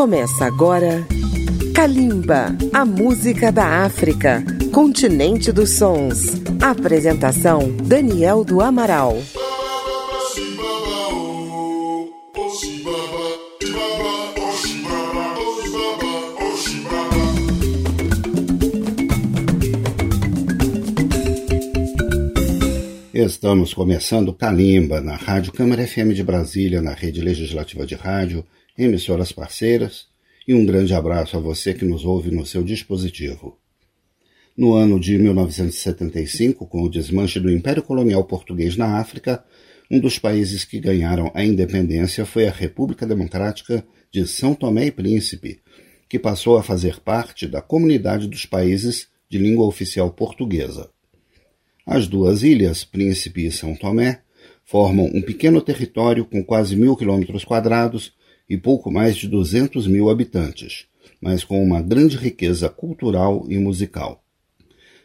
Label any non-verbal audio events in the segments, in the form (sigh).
Começa agora Kalimba, a música da África, continente dos sons. Apresentação Daniel do Amaral. Estamos começando Calimba na Rádio Câmara FM de Brasília, na rede legislativa de rádio, emissoras parceiras e um grande abraço a você que nos ouve no seu dispositivo. No ano de 1975, com o desmanche do Império Colonial Português na África, um dos países que ganharam a independência foi a República Democrática de São Tomé e Príncipe, que passou a fazer parte da comunidade dos países de língua oficial portuguesa. As duas ilhas, Príncipe e São Tomé, formam um pequeno território com quase mil quilômetros quadrados e pouco mais de 200 mil habitantes, mas com uma grande riqueza cultural e musical.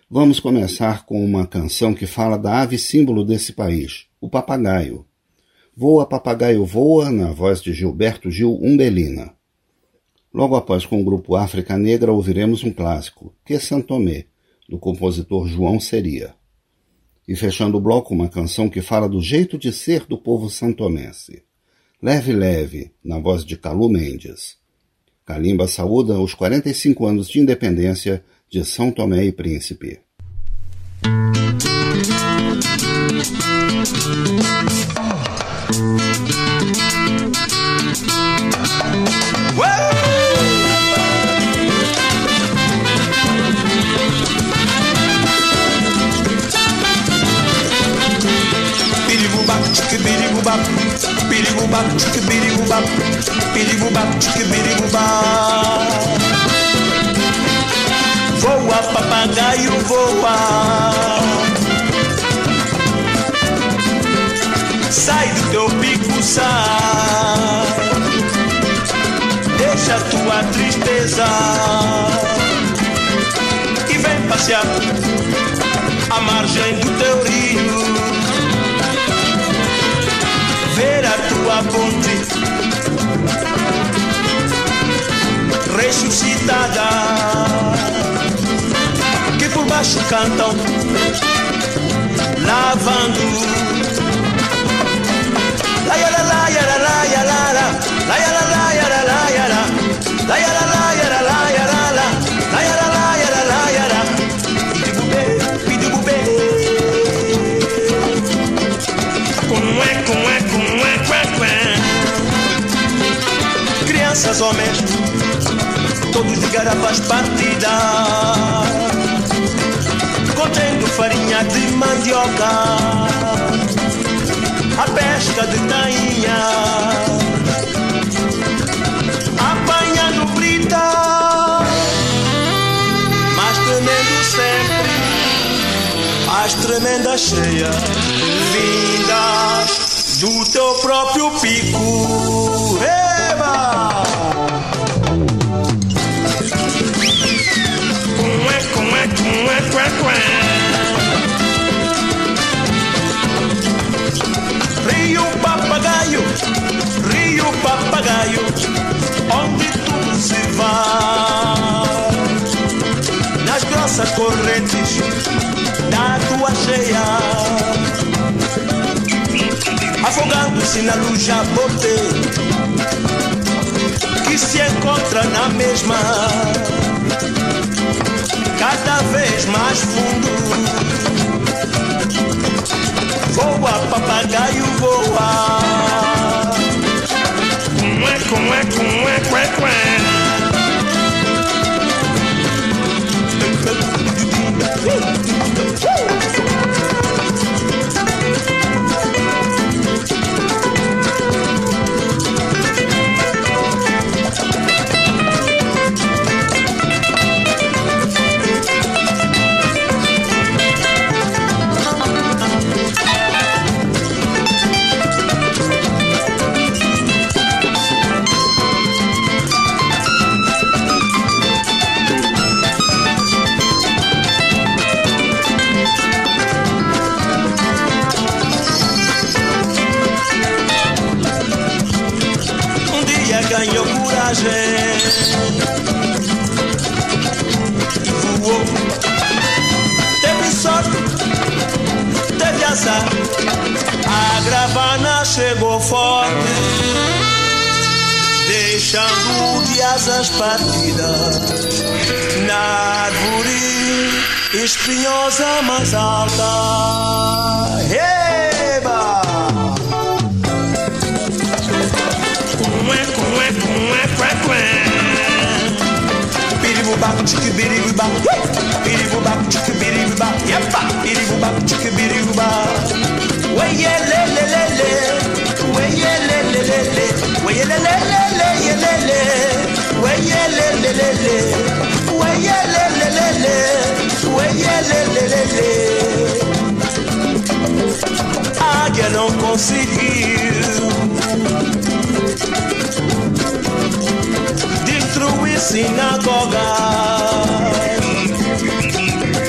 Vamos começar com uma canção que fala da ave símbolo desse país, o papagaio. Voa, papagaio, voa, na voz de Gilberto Gil Umbelina. Logo após, com o grupo África Negra, ouviremos um clássico, Que Santomé, do compositor João Seria. E fechando o bloco, uma canção que fala do jeito de ser do povo santomense. Leve Leve, na voz de Calu Mendes. Kalimba saúda os 45 anos de independência de São Tomé e Príncipe. Biribu bap, biribu bap, chiki biribu bap. Voa papagaio voa. Sai do teu bico, sai. Deixa tua tristeza e vem passear à margem do teu ver a tua ponte ressuscitada. Que por baixo cantam lavando. La ya la la ya la la ya la la la ya la la ya la. La ya la la ya la la crianças, homens, todos de garrafas partidas, contendo farinha de mandioca, a pesca de tainha, apanhando brita, mas tremendo sempre, as tremendas cheias, vindas do teu próprio pico. Rio papagaio, Rio papagaio, onde tudo se vai. Nas grossas correntes da tua cheia, afogando-se na luz jabote, que se encontra na mesma cada vez mais fundo. Voa, papagaio, voa. Cué, cué, cué, cué, cué. Coragem. Voou, teve sorte, teve azar. A gravana chegou forte, deixando de asas partidas na árvore espinhosa mais alta. Eba! bop chicka bitty boo bop, bitty boo bop chicka bitty boo bop, yep bop, bitty boo bop chicka bitty boo bop. Way yeah le le le le, way yeah le le le le, way yeah le le le le yeah le le, way yeah le le le le, way yeah le le le le, way yeah le le le le. I get on conseguir. Sinagogas,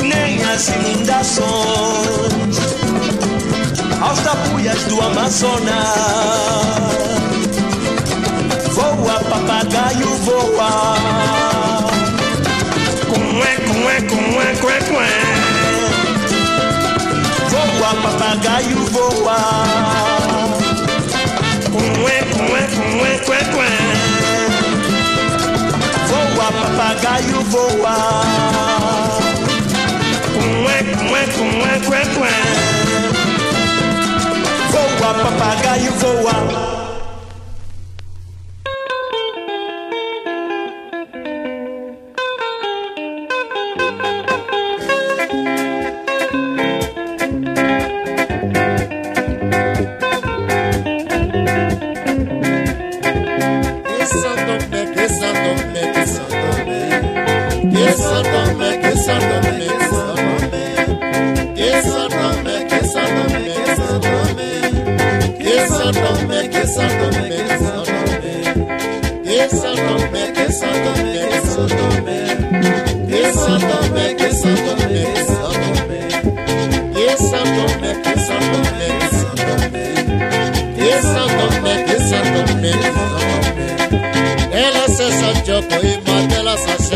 nem as inundações aos tapuias do Amazonas. Voa, papagaio, voa. Cué, cué, cué, cué, cué. Voa, papagaio, voa. Cué, cué, cué, cué, cué. Voa, papagaio, voa. Cué, cué, cué, cué, cué. Voa, papagaio, voa.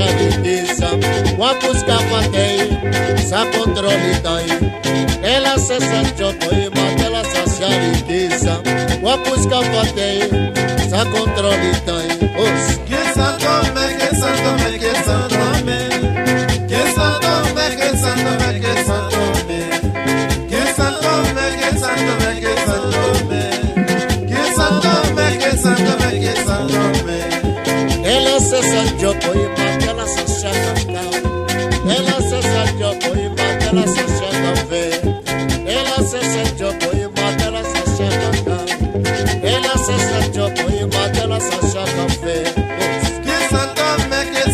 Sa sharibisa Wapuska patei sa controle dai Ela se sanjoko imatela sa sharibisa Wapuska patei sa controle dai Os Que santo me, que santo me, imatela sa shakafe Os Que santo me, que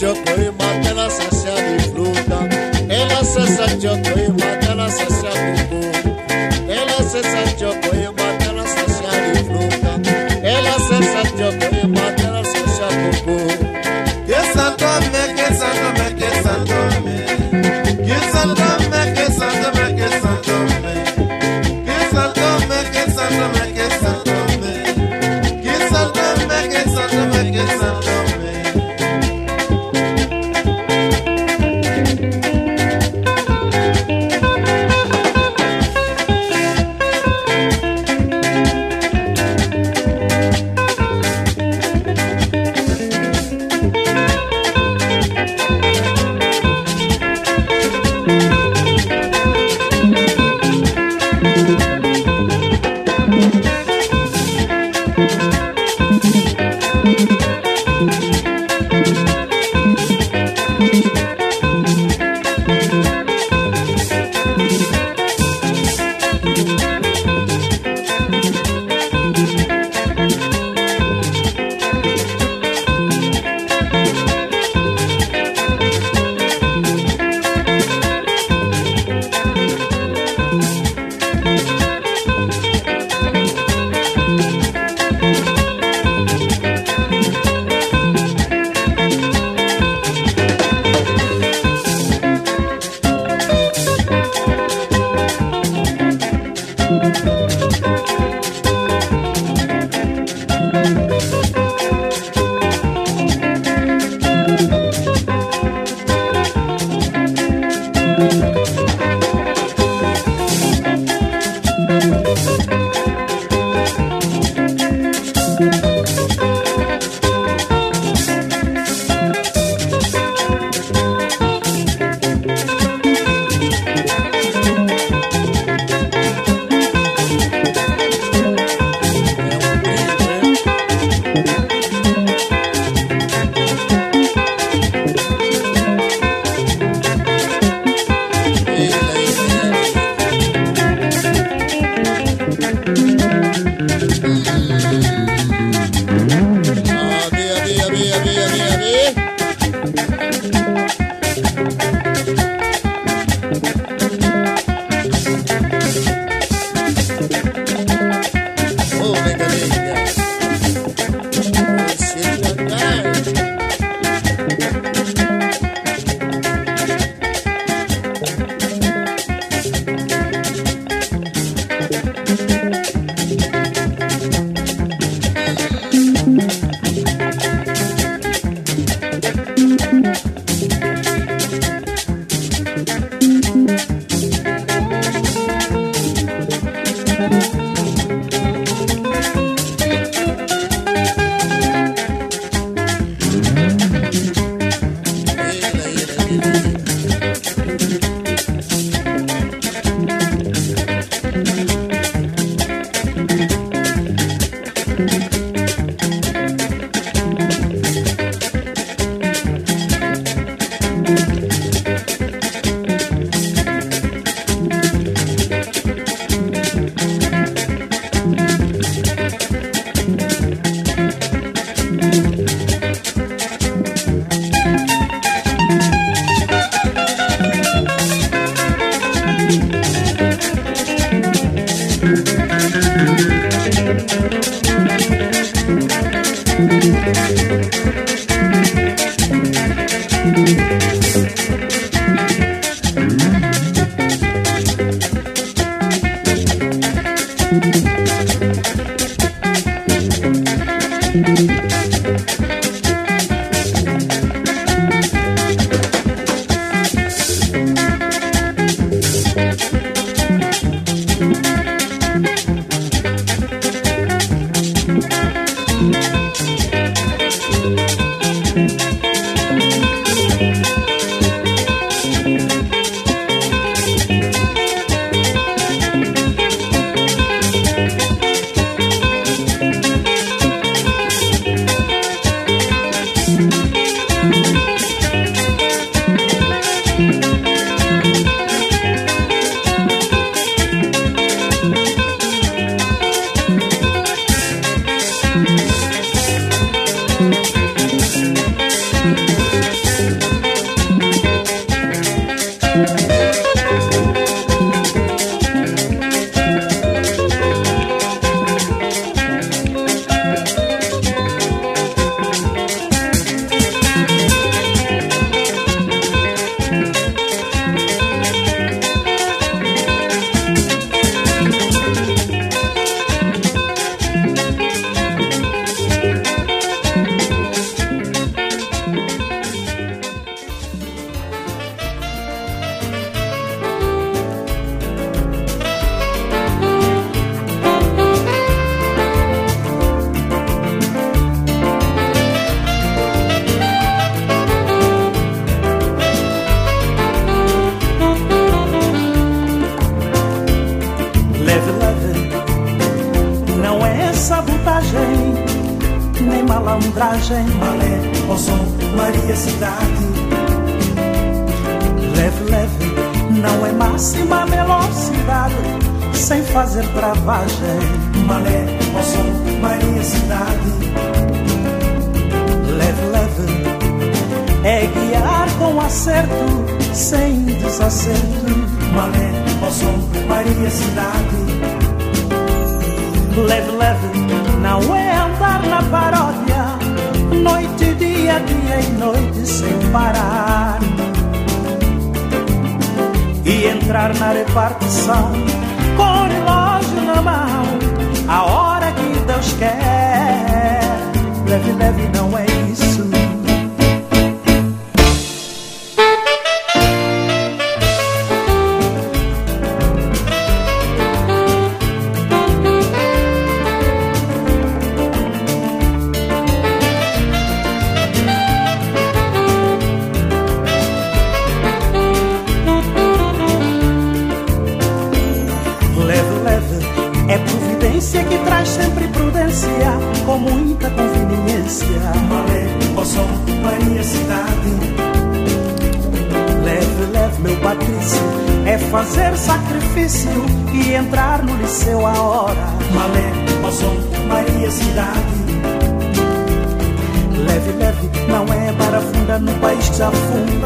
se sanjoko imatela sa sharifluta Ela se sanjoko imatela sa shakukunga Ela se sanjoko imatela sa sharifluta Ela se sanjoko imatela sa shakukunga Que santo me, que santo me, que santo me. Que santo me, que santo me, que santo me. Que santo me, que santo me, que santo me. sem fazer travagem. Malé, Poção, Maria Cidade. Leve, leve, é guiar com acerto, sem desacerto. Malé, Poção, Maria Cidade. Leve, leve, não é andar na paródia, noite, dia, dia e noite sem parar entrar na repartição com o relógio na mão, a hora que Deus quer. Leve, leve, não é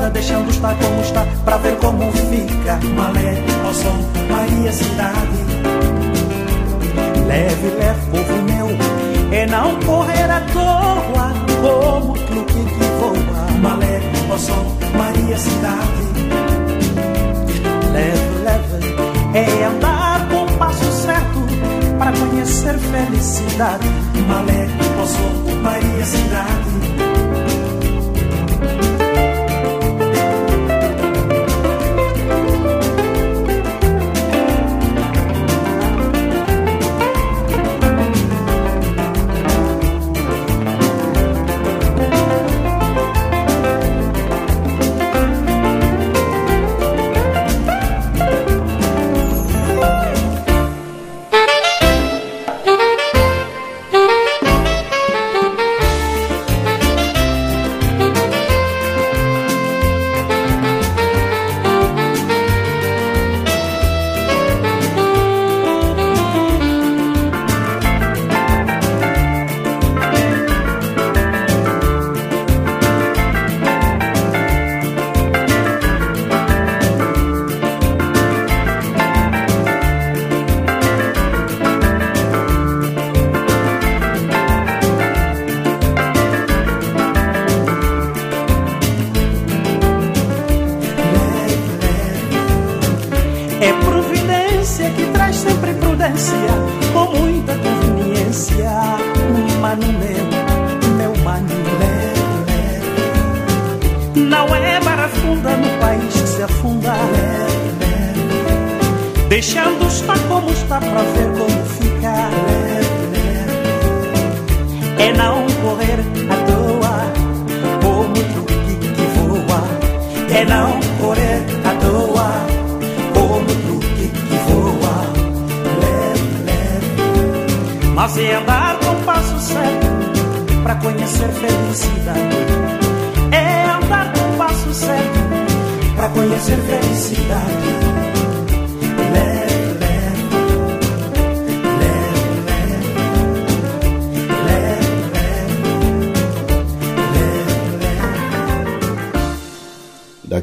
agora deixando estar como está, pra ver como fica. Malé, ó som, Maria Cidade. Leve, leve, povo meu, e não correr à toa, como clube que voa. Malé, ó som, Maria Cidade. Leve, leve, é andar com o passo certo, pra conhecer felicidade. Malé, ó som, Maria Cidade.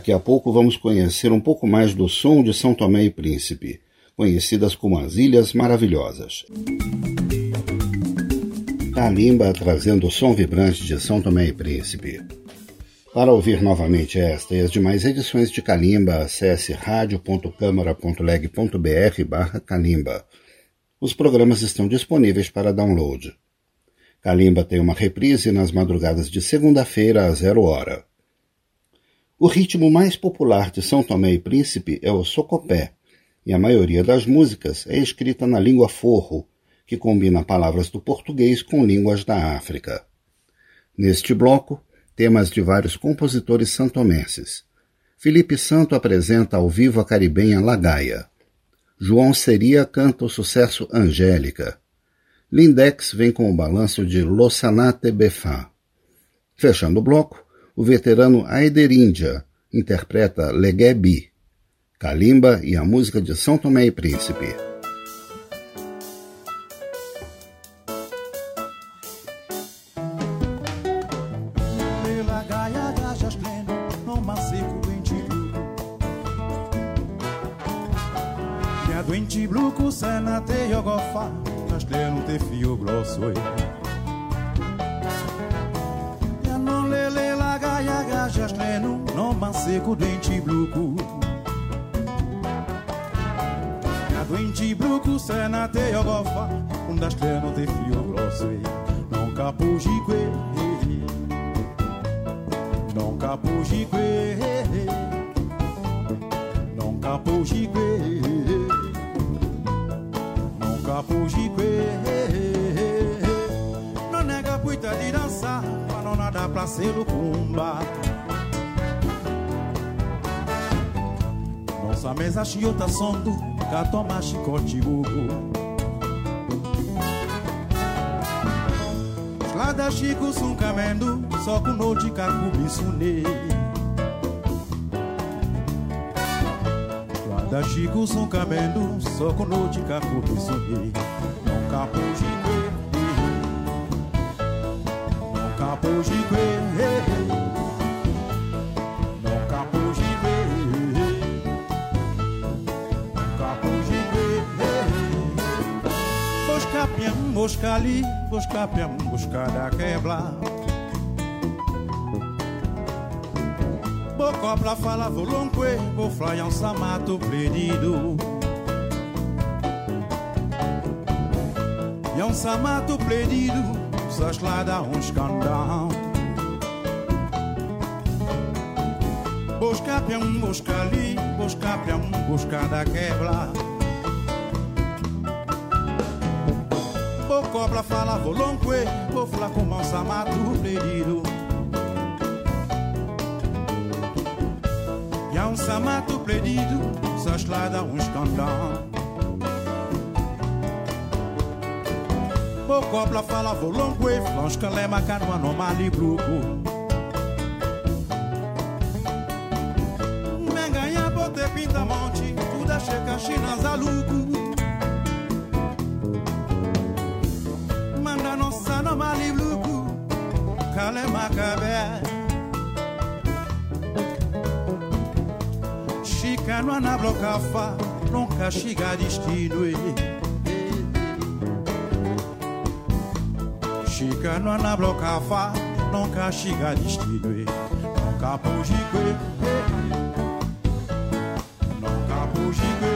Daqui a pouco vamos conhecer um pouco mais do som de São Tomé e Príncipe, conhecidas como as Ilhas Maravilhosas. Kalimba trazendo o som vibrante de São Tomé e Príncipe. Para ouvir novamente esta e as demais edições de Kalimba, acesse radio.câmara.leg.br barra Kalimba. Os programas estão disponíveis para download. Kalimba tem uma reprise nas madrugadas de segunda-feira a zero hora. O ritmo mais popular de São Tomé e Príncipe é o socopé, e a maioria das músicas é escrita na língua forro, que combina palavras do português com línguas da África. Neste bloco, temas de vários compositores santomenses. Felipe Santo apresenta ao vivo a caribenha Lagaia. João Seria canta o sucesso Angélica. Lindex vem com o balanço de Lossanate Befá. Fechando o bloco, o veterano Aider Índia interpreta Leguebi, Kalimba e a música de São Tomé e Príncipe. Capujique Non capujique Non nega puita di dançar Mas não nada pra ser lucumba Nossa mesa chiota sondo Catoma chicote bugo Lada Chico sum camendo, só com noite cacubi sune. Lada Chico sum camendo, só com noite cacubi sune. Não capo jique, não capo jique, não capo jique, não capo jique. Busca pião, busca ali, busca pião, busca da quebra. Bocopla fala volonque, vou flyer um samato prendido. E um samato prendido, só lá dá um escandão. Busca pião, busca ali, busca pião, busca da quebra. cobra fala volonque, vou falar com mão samato pedido. E há um samato pedido, só eslada um escandão. Vou cobra fala volonque, flons calema canoa no malibruco. Menganha bote pinta monte, tudo checa chinas aluco. manda nossa no malibluku kale makabe chicano na blocafa nunca chega destino chicano na blocafa nunca chega destino nunca pujique nunca pujique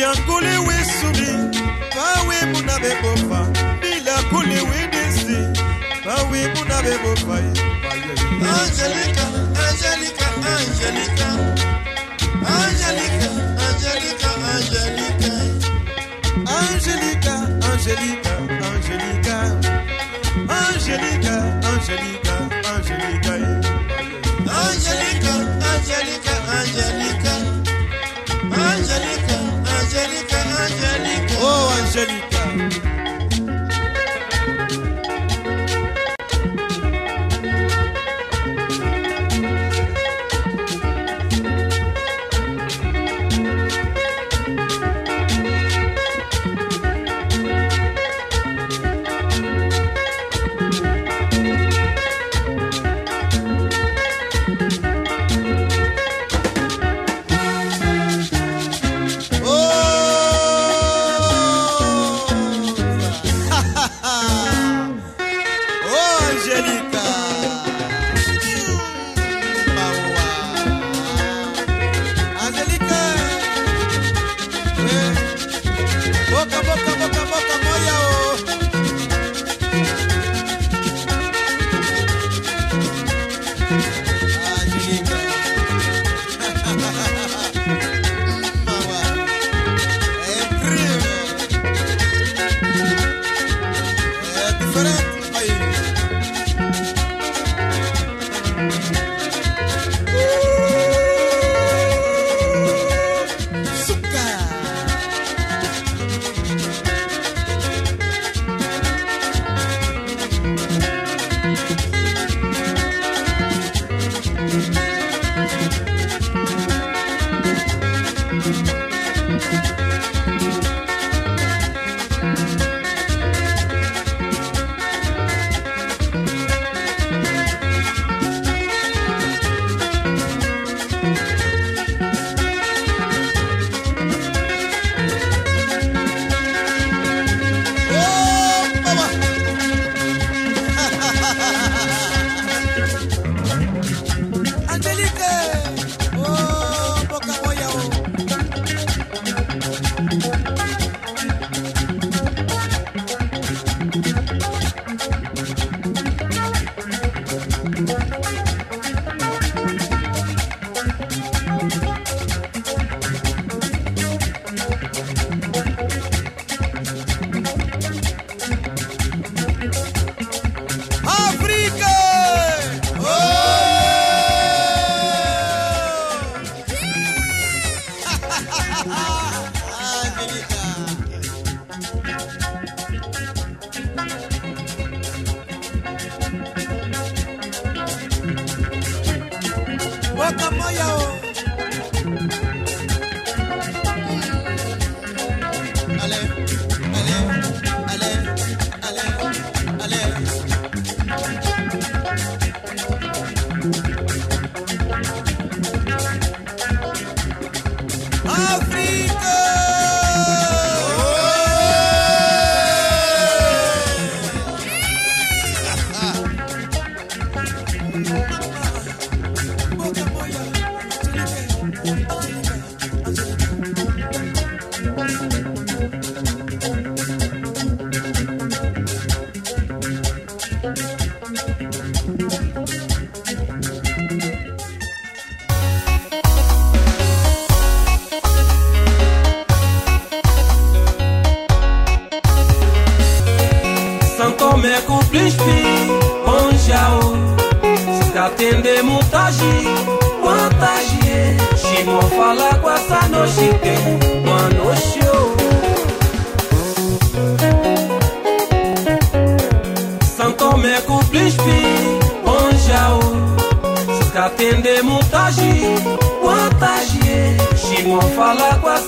ya kuliwi sudi bawibu na bebofa bila kuliwi disi bawibu na bebofa Angelica, Angelica, Angelica Angelica, Angelica, Angelica Angelica, Angelica, Angelica Angelica, Angelica, Angelica Angelica, Angelica, Angelica Angelica, Angelica, Angelica. Oh, Angelica.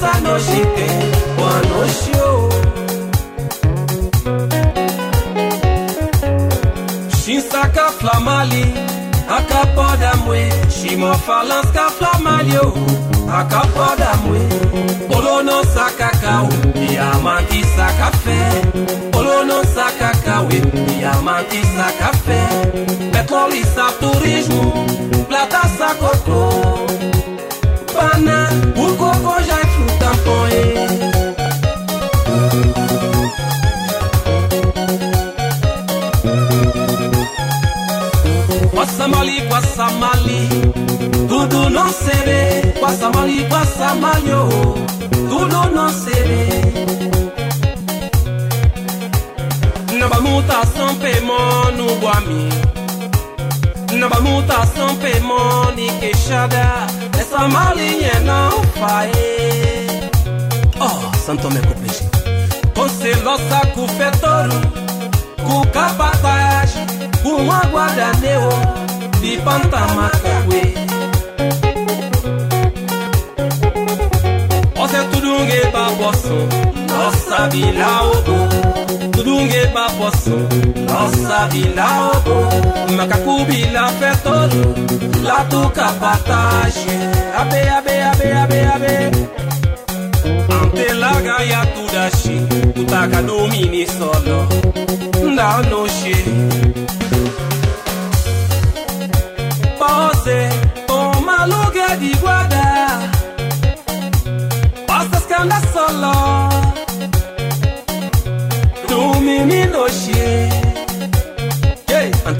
Cause I know she think one no show She's a flamali Akapoda mwe She more falance ka flamali oh, Akapoda mwe Olono sakakao Yamaki sakafe Olono sakakawe Yamaki sakafe Petroli sa turismo Plata sakoto. Pana Ukoko jai Guaçamali, Guaçamali Tudo não serve. Passa Mali, passa Mali, Tudo não serê Naba mutação pemono guami Naba mutação pemoni queixada Essa malinha não faz Oh, Santo me cupleje Você nossa cufetoro Com capataz Com água da neon di pantama kakwe ɔsɛ tudunge ba bɔsɔ lɔsabila obo tudunge ba bɔsɔ lɔsabila obo makakubila la latuka batasɛ abe abe abe abe abe. Ante la antelaga yatudasi kutaka domini sɔlɔ ndanosie.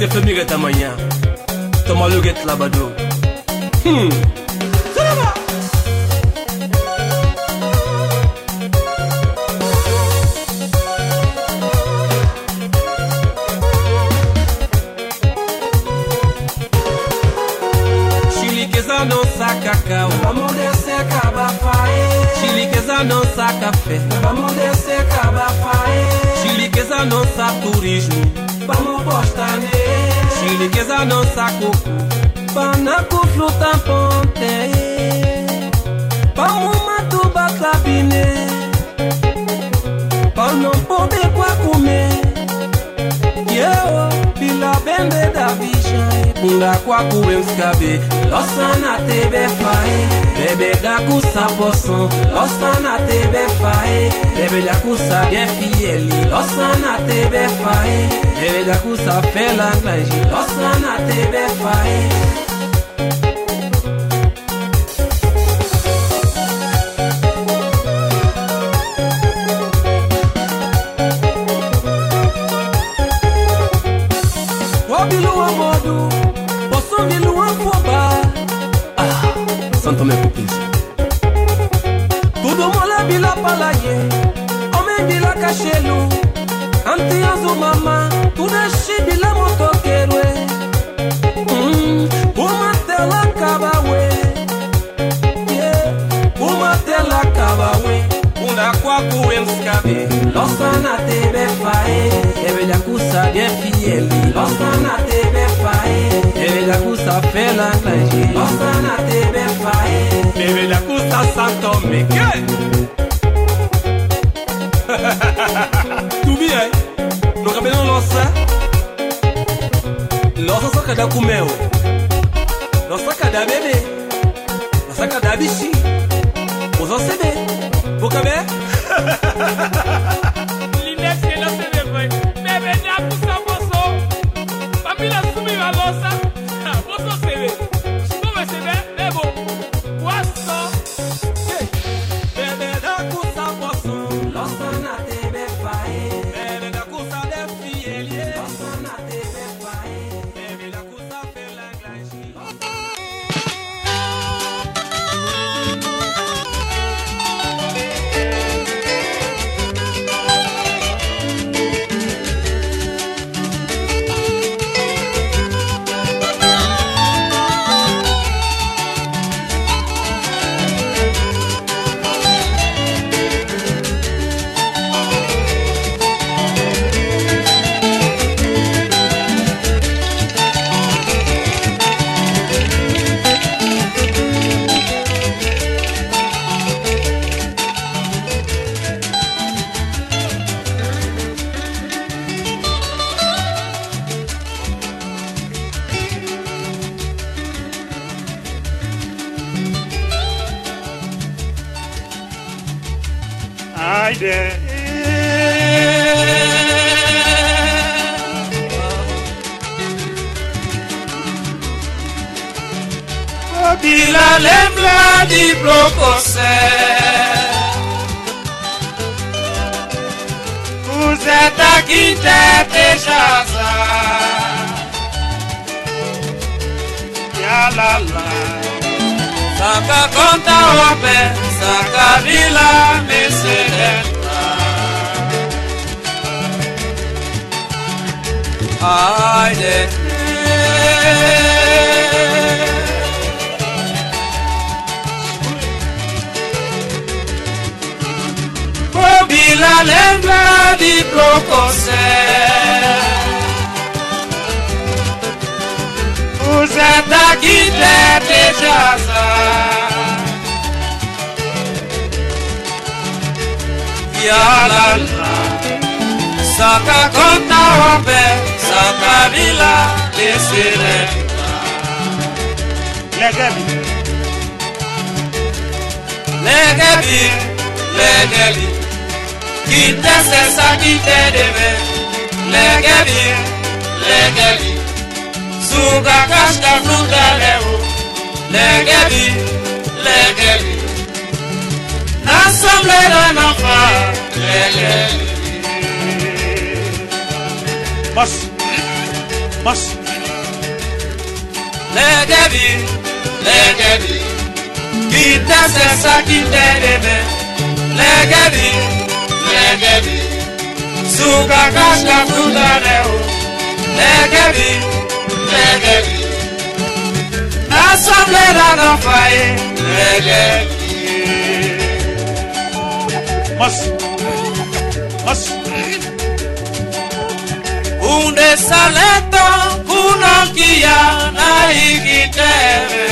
te femiga tamanha Toma luget labado Hum. Salama Chilikeza Vamos descer cabafai. Chilikeza no café, Vamos descer cabafae Chilikeza no turismo Vamos postar nele. Chinigueza no saco Pana com fruta ponte. O uma tuba sabine Pa não pode qua comer Eu pila bende da bicha Punga qua cuem scabe nossa na tebe fae Bebe ga kusa poson nossa na tebe fae Bebe la kusa bien fiel, nossa na tebe fae. Hereda cu safela clai și losă na tebe fai. Obilu amodu, posomilu afoba Ah, santo meu cupins Tudo mola bila palaye, homem bila cachelo. Antiazu mama tunaishi bila moto kerwe. Mm, kumatela kabawe. Yeah, kumatela kabawe. Undakwa kuwenskabe losana tebe fae. Ebe la kusa bien fieli losana tebe fae. Ebe la ebelakusa fela nanje losana tebe fae. Ebe la kusa ebelakusa santomeke tumbie nokabelano nosa nosa sakada kumeo nosakada bebe. Nosakada bishi. Uzosebe bukabe (laughs) Saka conta ope Saka vila meselenta Ai de Bila lembra di Usa daqui de jaza Yala la Saka conta ope Saka vila desilenta Legebi Legebi Legebi Quinte sesa quinte debe Legebi Legebi Suga kashka fruta lewu Legebi Legebi N'assemblée na fa Legebi Mas Mas Legebi Legebi Quinte sesa quinte debe Legebi Legebi Suga kashka fruta lewu Legebi Legebi N'assemblée na fa Legebi Mas Mas Unde saleto kunakia na igitebe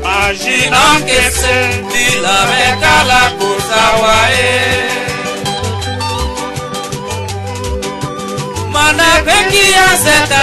Imagina que dila beca la cosa wae Mana beki ya zeta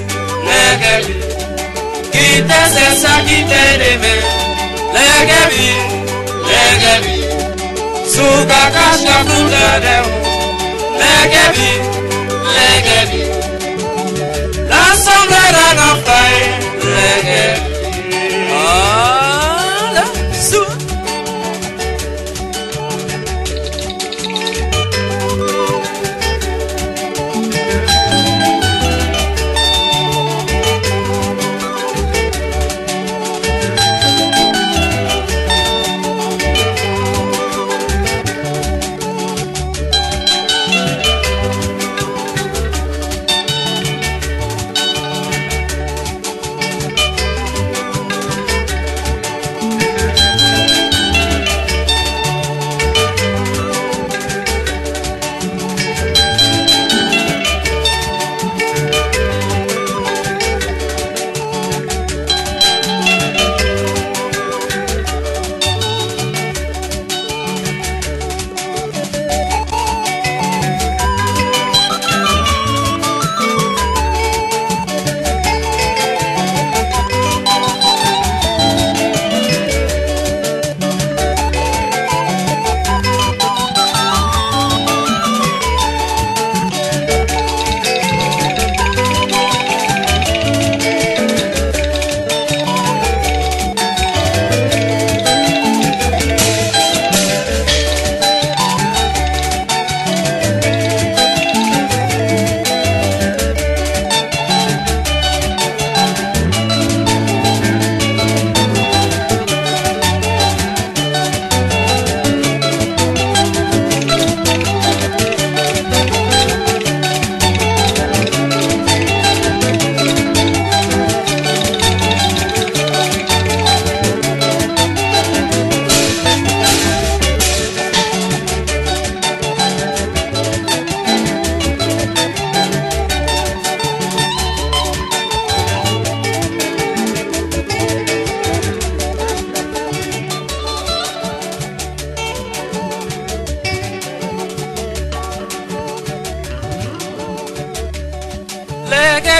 Legebi, legebi Kite sesa kite deme Legebi, legebi Suka kashka fruta dewu Legebi, legebi L'assemblée no faille Legebi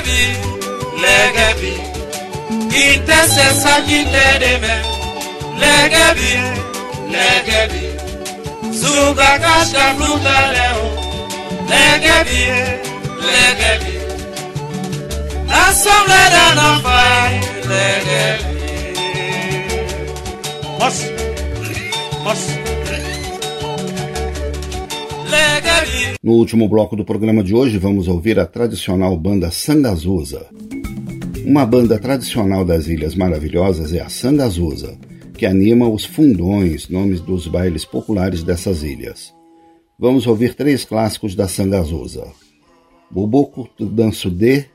Legebi, legebi, itese sakite deme. Legebi, legebi, suga kashka fluta leo. Legebi, legebi, l'assemblée d'un enfant. Legebi. Nossa! Nossa! Legebi. No último bloco do programa de hoje, vamos ouvir a tradicional banda Sangazusa. Uma banda tradicional das Ilhas Maravilhosas é a Sangazusa, que anima os fundões, nomes dos bailes populares dessas ilhas. Vamos ouvir três clássicos da Sangazusa. Boboco Danço de,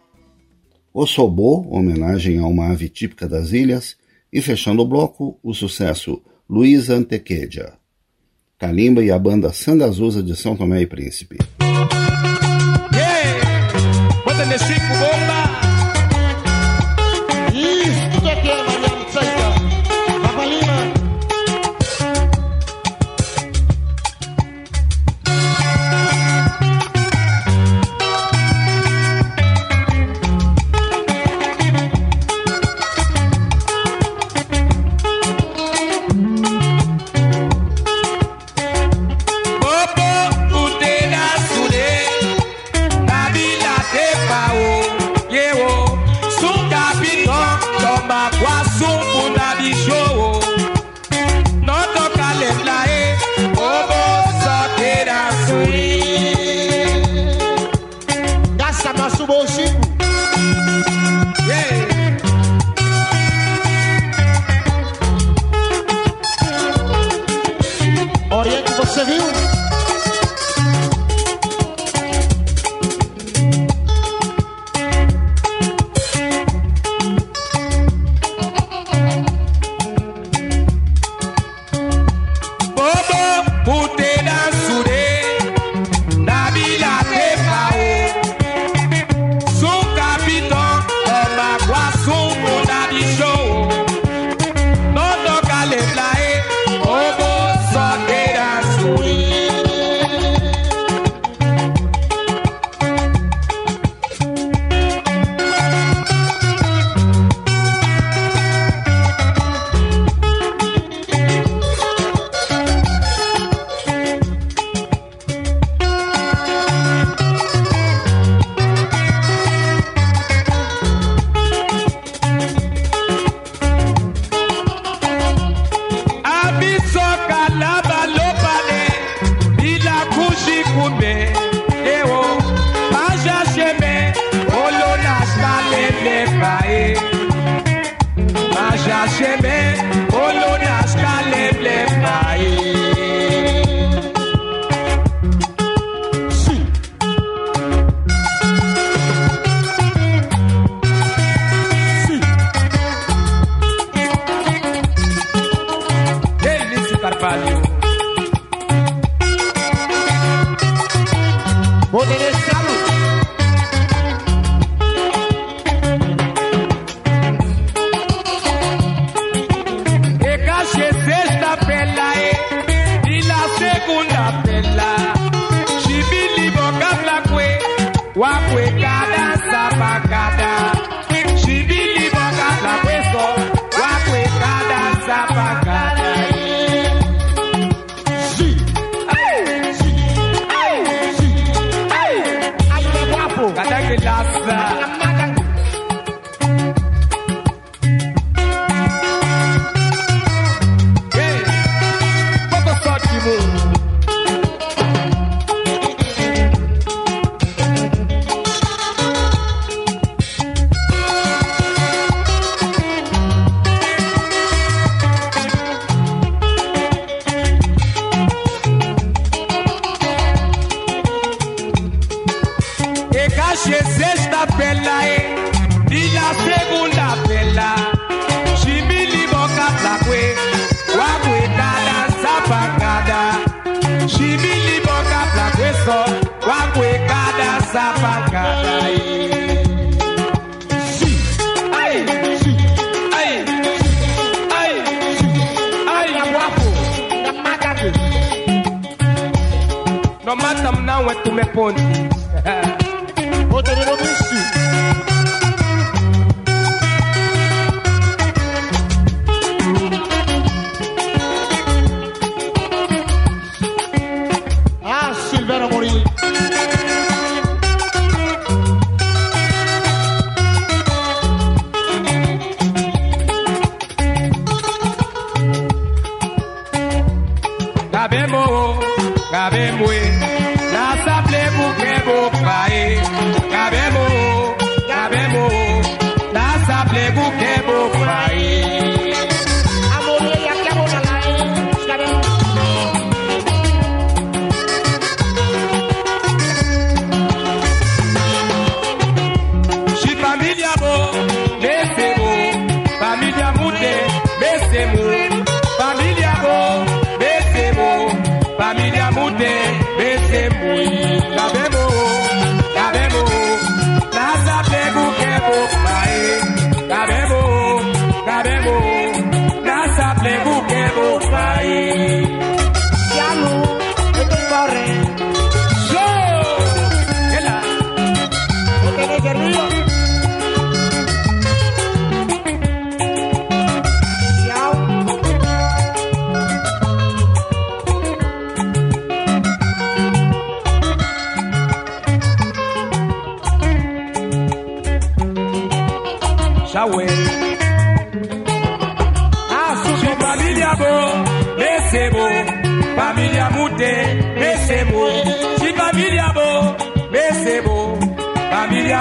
Ossobô, homenagem a uma ave típica das ilhas, e fechando o bloco, o sucesso Luísa Antequedia. Kalimba e a banda Sangazusa de São Tomé e Príncipe. Yeah! Mandela. She believe on Kabla Kwe, Wakwe Kada.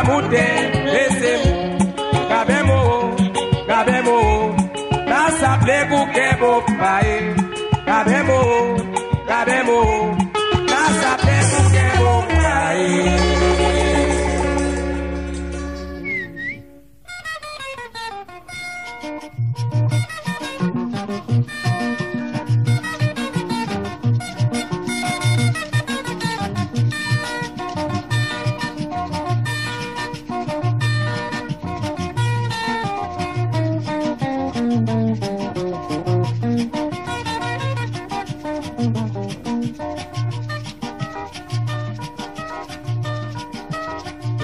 Mute, Kabute, lesem, kabemo, kabemo, nasa plegu kebo pae, kabemo, kabemo,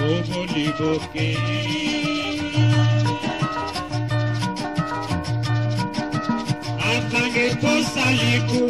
Domoligoke. Agbage tó sàlẹ̀ kú.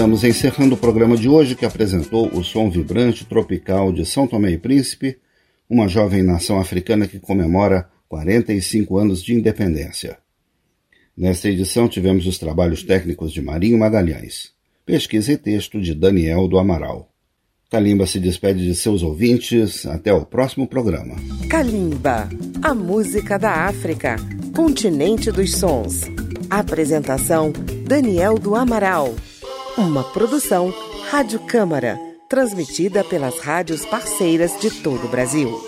Estamos encerrando o programa de hoje que apresentou o som vibrante tropical de São Tomé e Príncipe, uma jovem nação africana que comemora 45 anos de independência. Nesta edição tivemos os trabalhos técnicos de Marinho Magalhães, pesquisa e texto de Daniel do Amaral. Kalimba se despede de seus ouvintes. Até o próximo programa. Kalimba, a música da África, continente dos sons. Apresentação: Daniel do Amaral. Uma produção Rádio Câmara, transmitida pelas rádios parceiras de todo o Brasil.